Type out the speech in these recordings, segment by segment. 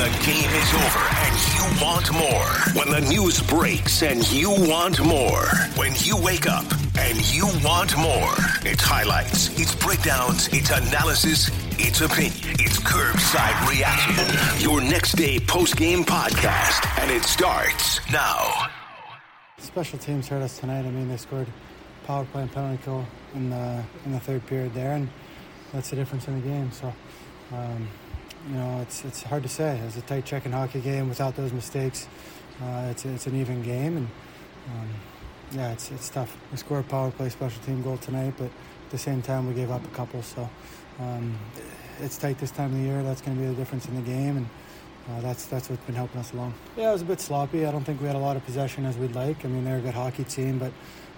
the game is over and you want more. When the news breaks and you want more. When you wake up and you want more. It's highlights, it's breakdowns, it's analysis, it's opinion. It's Kerbside reaction. Your next day post game podcast. And it starts now. Special teams hurt us tonight. I mean, they scored power play and penalty kill in the in the third period there, and that's the difference in the game. So, um, you know, it's it's hard to say. It's a tight check checking hockey game without those mistakes. Uh, it's it's an even game, and um, yeah, it's it's tough. We scored a power play special team goal tonight, but at the same time we gave up a couple. So, um, it's tight this time of the year. That's going to be the difference in the game, and uh, that's that's what's been helping us along. Yeah, it was a bit sloppy. I don't think we had a lot of possession as we'd like. I mean, they're a good hockey team, but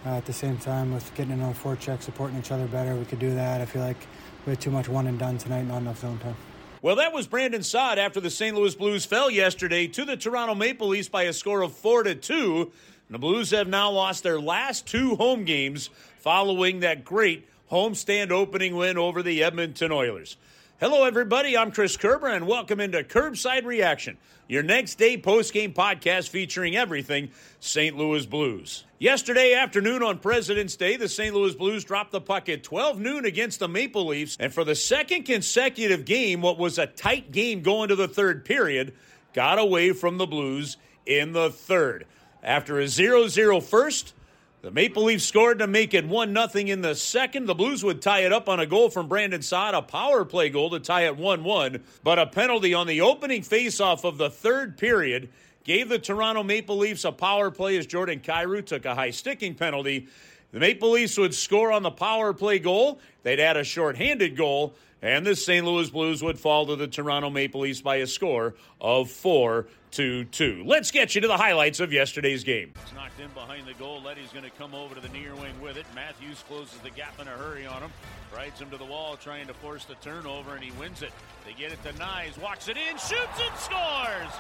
uh, at the same time, with getting in on forecheck, supporting each other better, we could do that. I feel like we had too much one and done tonight, not enough zone time. Well, that was Brandon Saad after the St. Louis Blues fell yesterday to the Toronto Maple Leafs by a score of four to two. The Blues have now lost their last two home games following that great homestand opening win over the Edmonton Oilers. Hello, everybody. I'm Chris Kerber, and welcome into Kerbside Reaction, your next day post-game podcast featuring everything St. Louis Blues. Yesterday afternoon on President's Day, the St. Louis Blues dropped the puck at 12 noon against the Maple Leafs, and for the second consecutive game, what was a tight game going to the third period, got away from the Blues in the third. After a 0 0 first, the Maple Leafs scored to make it 1 0 in the second. The Blues would tie it up on a goal from Brandon Saad, a power play goal to tie it 1 1. But a penalty on the opening faceoff of the third period gave the Toronto Maple Leafs a power play as Jordan Kyrou took a high sticking penalty. The Maple Leafs would score on the power play goal. They'd add a shorthanded goal, and the St. Louis Blues would fall to the Toronto Maple Leafs by a score of 4 to 2. Let's get you to the highlights of yesterday's game. It's knocked in behind the goal. Leddy's going to come over to the near wing with it. Matthews closes the gap in a hurry on him. Rides him to the wall, trying to force the turnover, and he wins it. They get it to Knies, walks it in, shoots and scores!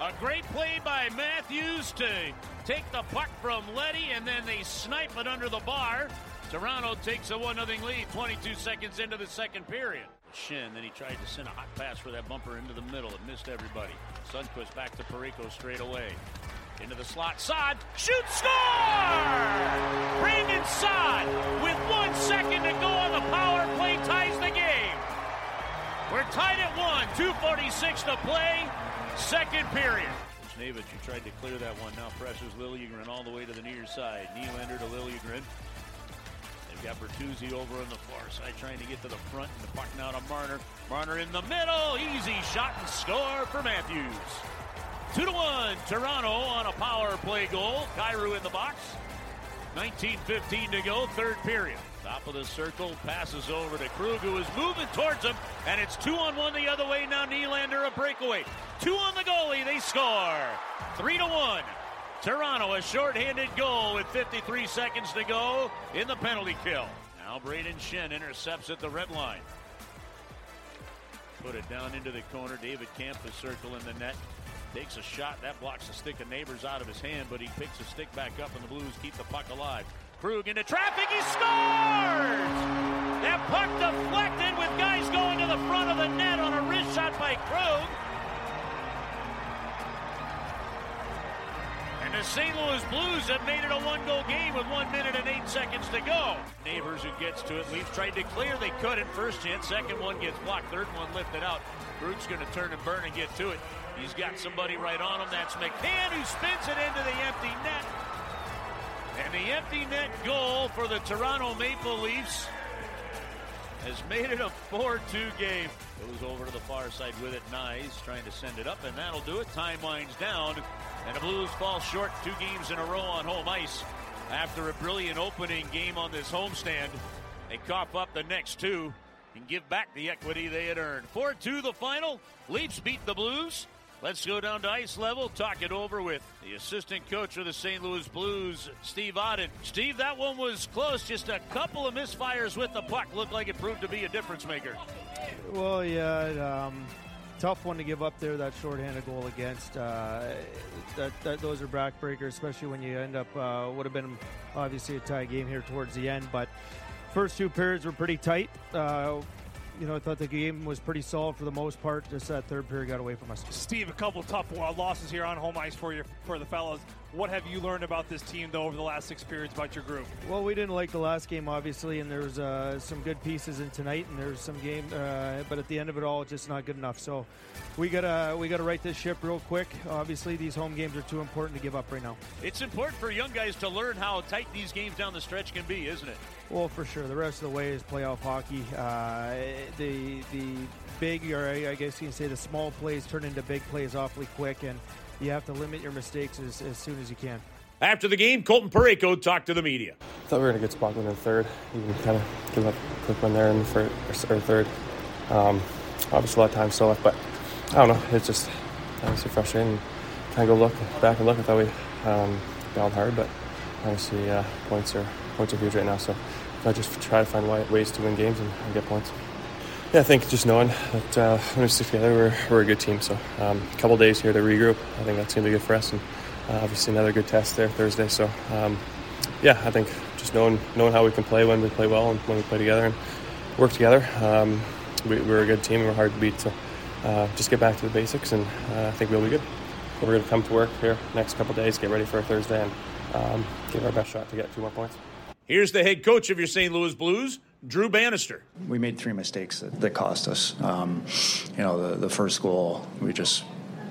A great play by Matthews to take the puck from Leddy, and then they snipe it under the bar. Toronto takes a 1 0 lead 22 seconds into the second period. Shin, then he tried to send a hot pass for that bumper into the middle. It missed everybody. Sundqvist back to Parayko straight away. Into the slot. Saad, shoot, score! Brandon Saad, with one second to go on the power play, ties the game. We're tied at one, 2.46 to play, second period. Snavich, who tried to clear that one, now presses Liljegren all the way to the near side. Nylander to Liljegren. Got Bertuzzi over on the far side trying to get to the front. And the puck now to Marner. Marner in the middle. Easy shot and score for Matthews. Two to one. Toronto on a power play goal. Kyrou in the box. 19-15 to go, third period. Top of the circle, passes over to Krug, who is moving towards him, and it's two on one the other way. Now Nylander a breakaway. Two on the goalie, they score. Three to one. Toronto, a shorthanded goal with 53 seconds to go in the penalty kill. Now Braden Schenn intercepts at the red line. Put it down into the corner. David Camp the circle in the net. Takes a shot. That blocks the stick of Neighbours out of his hand, but he picks the stick back up, and the Blues keep the puck alive. Krug into traffic. He scores! That puck deflected with guys going to the front of the net on a wrist shot by Krug. And the St. Louis Blues have made it a one-goal game with one minute and eight seconds to go. Neighbours who gets to it. Leafs tried to clear. They couldn't. First chance. Second one gets blocked. Third one lifted out. Krug's going to turn and burn and get to it. He's got somebody right on him. That's McMann who spins it into the empty net. And the empty net goal for the Toronto Maple Leafs has made it a 4-2 game. Goes over to the far side with it. Nice trying to send it up, and that'll do it. Time winds down, and the Blues fall short two games in a row on home ice. After a brilliant opening game on this homestand, they cough up the next two and give back the equity they had earned. 4-2 the final. Leafs beat the Blues. Let's go down to ice level, talk it over with the assistant coach of the St. Louis Blues, Steve Ott. Steve, that one was close. Just a couple of misfires with the puck. Looked like it proved to be a difference maker. Well, yeah, um, tough one to give up there. That shorthanded goal against. Uh, that, that those are backbreakers, especially when you end up uh, would have been obviously a tie game here towards the end. But first two periods were pretty tight. Uh, you know, I thought the game was pretty solid for the most part. Just that third period got away from us. Steve, a couple tough uh, losses here on home ice for you for the fellows. What have you learned about this team, though, over the last six periods about your group? Well, we didn't like the last game, obviously, and there's uh, some good pieces in tonight, and there's some game, uh, but at the end of it all, just not good enough. So we gotta we gotta right this ship real quick. Obviously, these home games are too important to give up right now. It's important for young guys to learn how tight these games down the stretch can be, isn't it? Well, for sure. The rest of the way is playoff hockey. Uh, the the big, or I guess you can say the small plays turn into big plays awfully quick, and you have to limit your mistakes as, as soon as you can. After the game, Colton Parayko talked to the media. I thought we were in a good spot going in third. Even kind of give up a quick one there in the first or third. Um, obviously, a lot of time still left, but I don't know. It's just obviously frustrating. Kind of go look back and look. I thought we um, battled hard, but obviously uh, points are points are huge right now. So I just try to find ways to win games and, and get points. Yeah, I think just knowing that uh, when we stick together, we're, we're a good team. So um, a couple days here to regroup. I think that's going to be good for us. And uh, obviously another good test there Thursday. So um, yeah, I think just knowing knowing how we can play when we play well and when we play together and work together. Um, we, are a good team. We're hard to beat. So uh, just get back to the basics, and uh, I think we'll be good. We're going to come to work here next couple days, get ready for a Thursday, and um, give our best shot to get two more points. Here's the head coach of your St. Louis Blues, Drew Bannister. We made three mistakes that, that cost us. Um, you know, the, the first goal, we just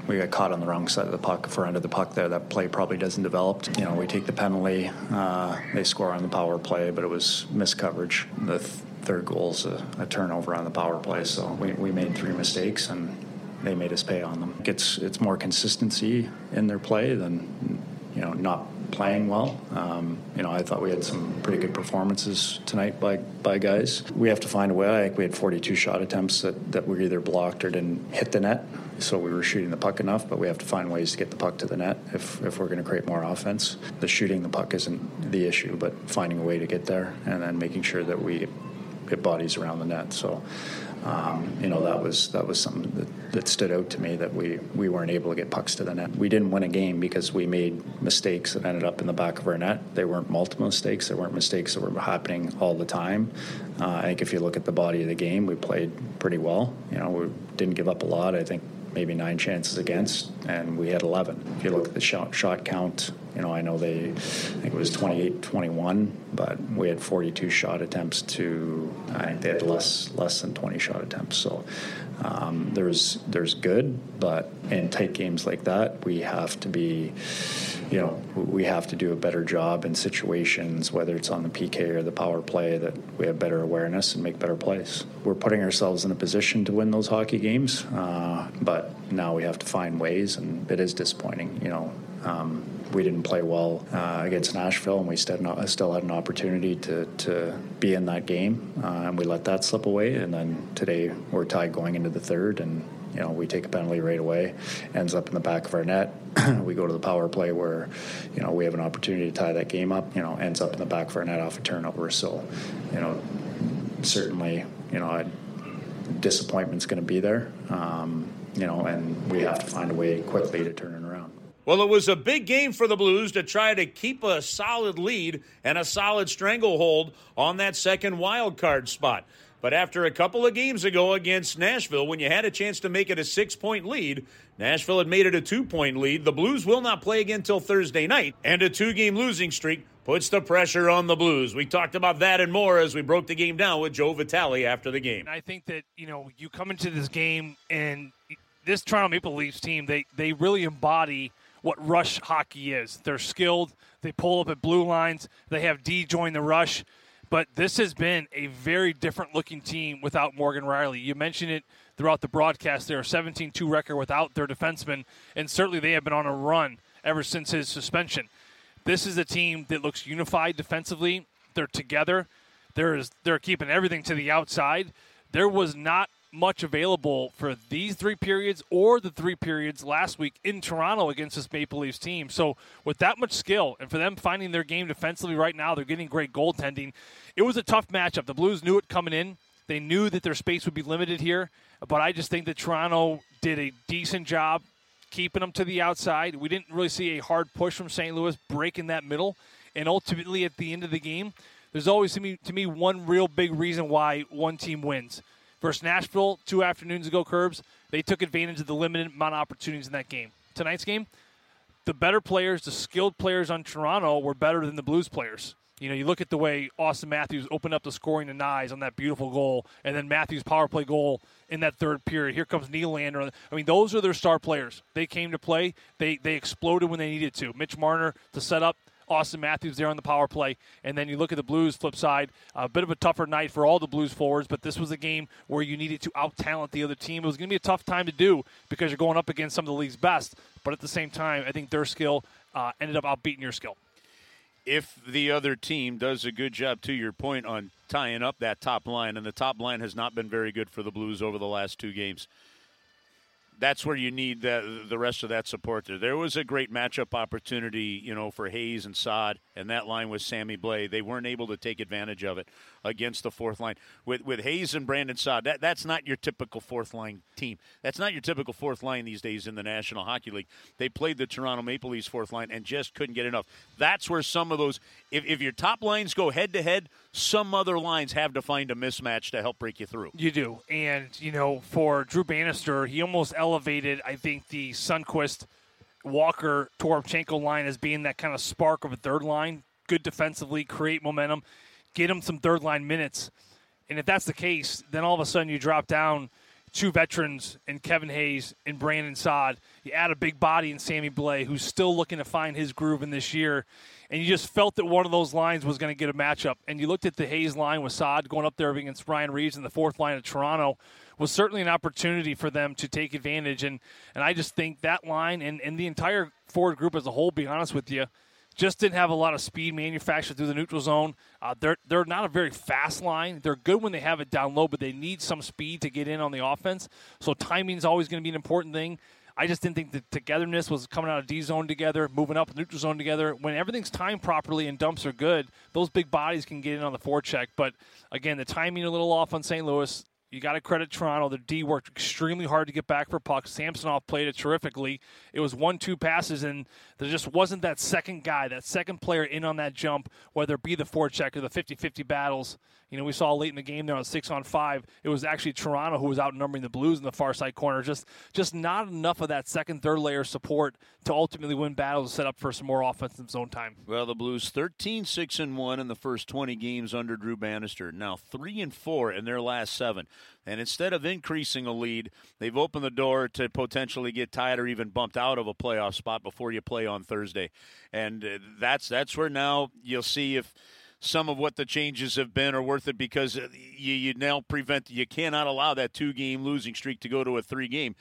we got caught on the wrong side of the puck, for end of the puck there. That play probably doesn't develop. You know, we take the penalty, uh, they score on the power play, but it was missed coverage. The th- third goal's a, a turnover on the power play, so we, we made three mistakes and they made us pay on them. It's it's more consistency in their play than you know not playing well. Um, you know, I thought we had some pretty good performances tonight by by guys. We have to find a way. I think we had 42 shot attempts that, that were either blocked or didn't hit the net. So we were shooting the puck enough, but we have to find ways to get the puck to the net if, if we're going to create more offense. The shooting the puck isn't the issue, but finding a way to get there and then making sure that we hit bodies around the net. So um, you know that was that was something that, that stood out to me that we we weren't able to get pucks to the net. We didn't win a game because we made mistakes that ended up in the back of our net. They weren't multiple mistakes. They weren't mistakes that were happening all the time. Uh, I think if you look at the body of the game, we played pretty well. You know, we didn't give up a lot. I think maybe nine chances against, and we had 11. If you look at the shot, shot count, you know, I know they, I think it was 28 21, but we had 42 shot attempts to, I think they had less less than 20 shot attempts. So um, there's, there's good, but in tight games like that, we have to be, you know, we have to do a better job in situations, whether it's on the PK or the power play, that we have better awareness and make better plays. We're putting ourselves in a position to win those hockey games, uh, but now we have to find ways, and it is disappointing. You know, um, we didn't play well uh, against Nashville, and we still, had an opportunity to, to be in that game, uh, and we let that slip away. And then today we're tied going into the third, and you know we take a penalty right away, ends up in the back of our net. we go to the power play where you know we have an opportunity to tie that game up. You know, ends up in the back of our net off a turnover. So, you know, certainly, you know, I'd, disappointment's going to be there. Um, you know, and we have to find a way quickly to turn it around. Well, it was a big game for the Blues to try to keep a solid lead and a solid stranglehold on that second wild card spot. But after a couple of games ago against Nashville, when you had a chance to make it a six point lead, Nashville had made it a two point lead. The Blues will not play again until Thursday night, and a two game losing streak puts the pressure on the Blues. We talked about that and more as we broke the game down with Joe Vitale after the game. I think that, you know, you come into this game and this Toronto Maple Leafs team, they, they really embody what rush hockey is. They're skilled. They pull up at blue lines. They have D join the rush. But this has been a very different looking team without Morgan Rielly. You mentioned it throughout the broadcast. They're a 17 2 record without their defenseman, and certainly they have been on a run ever since his suspension. This is a team that looks unified defensively. They're together. They're, they're keeping everything to the outside. There was not much available for these three periods or the three periods last week in Toronto against this Maple Leafs team. So, with that much skill and for them finding their game defensively right now, they're getting great goaltending. It was a tough matchup. The Blues knew it coming in. They knew that their space would be limited here, but I just think that Toronto did a decent job keeping them to the outside. We didn't really see a hard push from St. Louis breaking that middle. And ultimately, at the end of the game, there's always to me, to me one real big reason why one team wins Versus Nashville two afternoons ago, Kerbs, they took advantage of the limited amount of opportunities in that game. Tonight's game, the better players, the skilled players on Toronto were better than the Blues players. You know, you look at the way Auston Matthews opened up the scoring to Knies on that beautiful goal, and then Matthews' power play goal in that third period. Here comes Nylander. I mean, those are their star players. They came to play. They they exploded when they needed to. Mitch Marner to set up. Auston Matthews there on the power play. And then you look at the Blues flip side, a bit of a tougher night for all the Blues forwards, but this was a game where you needed to out talent the other team. It was going to be a tough time to do because you're going up against some of the league's best. But at the same time, I think their skill uh, ended up outbeating your skill if the other team does a good job, to your point, on tying up that top line, and the top line has not been very good for the Blues over the last two games that's where you need the, the rest of that support there. There was a great matchup opportunity, you know, for Hayes and Saad, and that line was Sammy Blais. They weren't able to take advantage of it against the fourth line. With with Hayes and Brandon Saad, that, that's not your typical fourth line team. That's not your typical fourth line these days in the National Hockey League. They played the Toronto Maple Leafs fourth line and just couldn't get enough. That's where some of those, if, if your top lines go head to head, some other lines have to find a mismatch to help break you through. You do. And, you know, for Drew Bannister, he almost elevated, I think, the Sundqvist Walker Toropchenko line as being that kind of spark of a third line. Good defensively, create momentum, get him some third line minutes. And if that's the case, then all of a sudden you drop down two veterans in Kevin Hayes and Brandon Saad. You add a big body in Sammy Blais, who's still looking to find his groove in this year. And you just felt that one of those lines was going to get a matchup. And you looked at the Hayes line with Saad going up there against Ryan Reaves in the fourth line of Toronto was certainly an opportunity for them to take advantage. And, and I just think that line and, and the entire forward group as a whole, be honest with you, just didn't have a lot of speed manufactured through the neutral zone. Uh, they're they're not a very fast line. They're good when they have it down low, but they need some speed to get in on the offense. So timing is always going to be an important thing. I just didn't think the togetherness was coming out of D zone together, moving up neutral zone together. When everything's timed properly and dumps are good, those big bodies can get in on the forecheck. But again, the timing a little off on St. Louis. You got to credit Toronto. The D worked extremely hard to get back for pucks. Samsonov played it terrifically. It was one, two passes, and there just wasn't that second guy, that second player in on that jump, whether it be the forecheck or the 50 50 battles. You know, we saw late in the game there on six on five. It was actually Toronto who was outnumbering the Blues in the far side corner. Just, just not enough of that second, third layer support to ultimately win battles, and set up for some more offensive zone time. Well, the Blues 13 6 and 1 in the first 20 games under Drew Bannister. Now 3 and 4 in their last seven. And instead of increasing a lead, they've opened the door to potentially get tied or even bumped out of a playoff spot before you play on Thursday. And uh, that's that's where now you'll see if some of what the changes have been are worth it because uh, you, you now prevent you cannot allow that two game losing streak to go to a three game.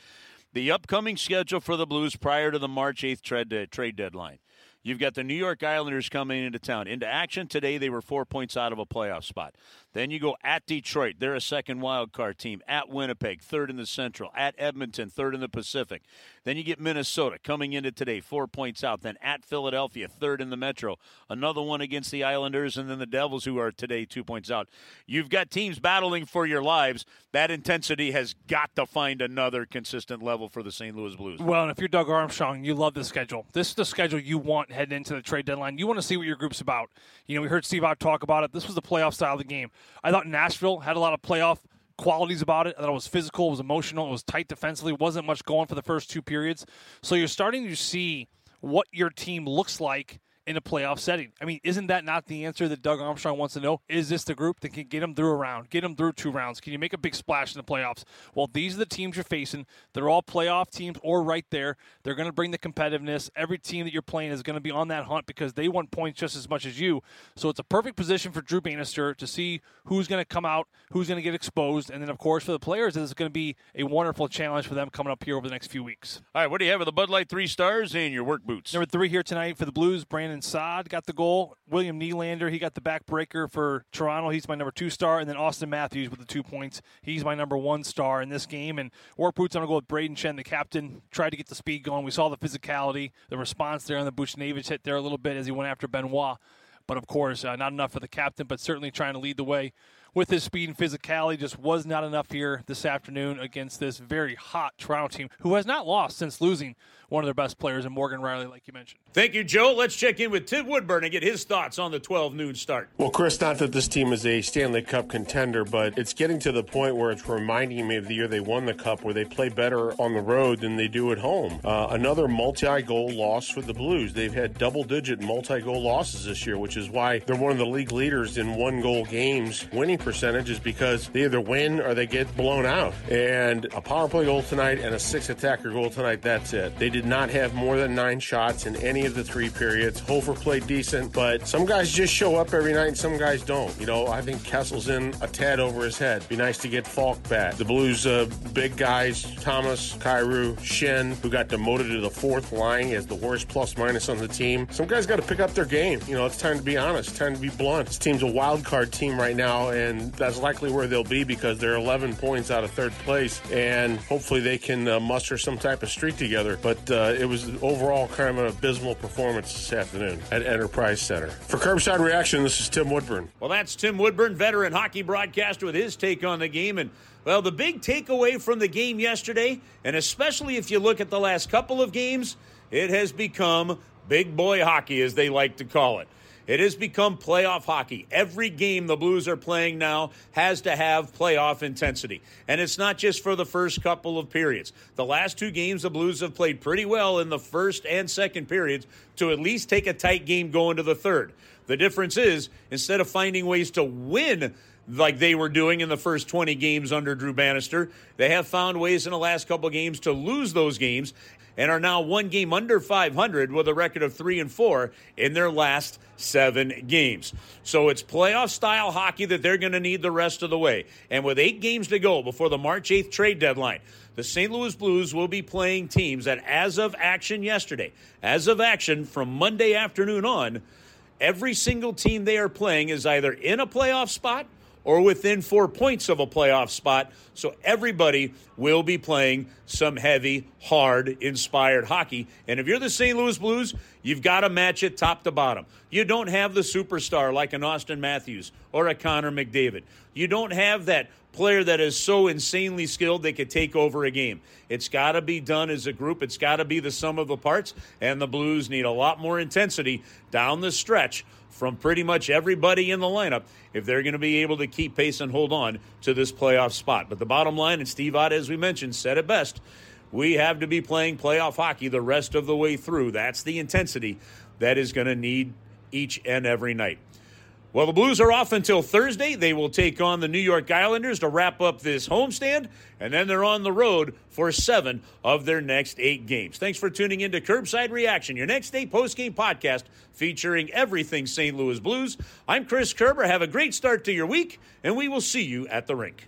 The upcoming schedule for the Blues prior to the March 8th trade, uh, trade deadline. You've got the New York Islanders coming into town. Into action today, they were four points out of a playoff spot. Then you go at Detroit. They're a second wild card team. At Winnipeg, third in the Central. At Edmonton, third in the Pacific. Then you get Minnesota coming into today, four points out. Then at Philadelphia, third in the Metro. Another one against the Islanders, and then the Devils, who are today two points out. You've got teams battling for your lives. That intensity has got to find another consistent level for the St. Louis Blues. Well, and if you're Doug Armstrong, you love the schedule. This is the schedule you want heading into the trade deadline. You want to see what your group's about. You know, we heard Steve Ott talk about it. This was the playoff style of the game. I thought Nashville had a lot of playoff qualities about it. I thought it was physical, it was emotional, it was tight defensively, wasn't much going for the first two periods. So you're starting to see what your team looks like in a playoff setting. I mean, isn't that not the answer that Doug Armstrong wants to know? Is this the group that can get them through a round, get them through two rounds? Can you make a big splash in the playoffs? Well, these are the teams you're facing. They're all playoff teams or right there. They're going to bring the competitiveness. Every team that you're playing is going to be on that hunt because they want points just as much as you. So it's a perfect position for Drew Bannister to see who's going to come out, who's going to get exposed, and then of course for the players, it's going to be a wonderful challenge for them coming up here over the next few weeks. All right, what do you have with the Bud Light three stars and your work boots? Number three here tonight for the Blues, Brandon Saad got the goal. William Nylander, he got the backbreaker for Toronto. He's my number two star. And then Auston Matthews with the two points. He's my number one star in this game. And I'm going to go with Braden Schenn, the captain. Tried to get the speed going. We saw the physicality, the response there on the Buchnevich hit there a little bit as he went after Benoit. But of course, uh, not enough for the captain, but certainly trying to lead the way with his speed and physicality just was not enough here this afternoon against this very hot Toronto team who has not lost since losing one of their best players in Morgan Rielly, like you mentioned. Thank you, Joe. Let's check in with Tim Woodburn and get his thoughts on the 12 noon start. Well, Chris, not that this team is a Stanley Cup contender, but it's getting to the point where it's reminding me of the year they won the Cup, where they play better on the road than they do at home. Uh, another multi goal loss for the Blues. They've had double digit multi goal losses this year, which is why they're one of the league leaders in one goal games. Winning percentage is because they either win or they get blown out. And a power play goal tonight and a six attacker goal tonight, that's it. They did not have more than nine shots in any of the three periods. Hofer played decent, but some guys just show up every night and some guys don't. You know, I think Kessel's in a tad over his head. Be nice to get Faulk back. The Blues' uh, big guys, Thomas, Kyrou, Schenn, who got demoted to the fourth line as the worst plus minus on the team. Some guys got to pick up their game. You know, it's time to be honest, time to be blunt. This team's a wild card team right now, and that's likely where they'll be because they're 11 points out of third place, and hopefully they can uh, muster some type of streak together. But uh, it was overall kind of an abysmal performance this afternoon at Enterprise Center. For Kerbside Reaction, this is Tim Woodburn. Well, that's Tim Woodburn, veteran hockey broadcaster, with his take on the game. And, well, the big takeaway from the game yesterday, and especially if you look at the last couple of games, it has become big boy hockey, as they like to call it. It has become playoff hockey. Every game the Blues are playing now has to have playoff intensity. And it's not just for the first couple of periods. The last two games, the Blues have played pretty well in the first and second periods to at least take a tight game going to the third. The difference is, instead of finding ways to win like they were doing in the first 20 games under Drew Bannister. They have found ways in the last couple games to lose those games and are now one game under 500 with a record of 3 and 4 in their last 7 games. So it's playoff style hockey that they're going to need the rest of the way. And with 8 games to go before the March 8th trade deadline, the St. Louis Blues will be playing teams that as of action yesterday, as of action from Monday afternoon on, every single team they are playing is either in a playoff spot or within four points of a playoff spot. So everybody will be playing some heavy, hard, inspired hockey. And if you're the St. Louis Blues, you've got to match it top to bottom. You don't have the superstar like an Auston Matthews or a Connor McDavid. You don't have that player that is so insanely skilled they could take over a game. It's got to be done as a group. It's got to be the sum of the parts. And the Blues need a lot more intensity down the stretch from pretty much everybody in the lineup if they're going to be able to keep pace and hold on to this playoff spot. But the bottom line, and Steve Ott, as we mentioned, said it best we have to be playing playoff hockey the rest of the way through. That's the intensity that is going to need each and every night. Well, the Blues are off until Thursday. They will take on the New York Islanders to wrap up this homestand, and then they're on the road for seven of their next eight games. Thanks for tuning in to Kerbside Reaction, your next day post-game podcast featuring everything St. Louis Blues. I'm Chris Kerber. Have a great start to your week, and we will see you at the rink.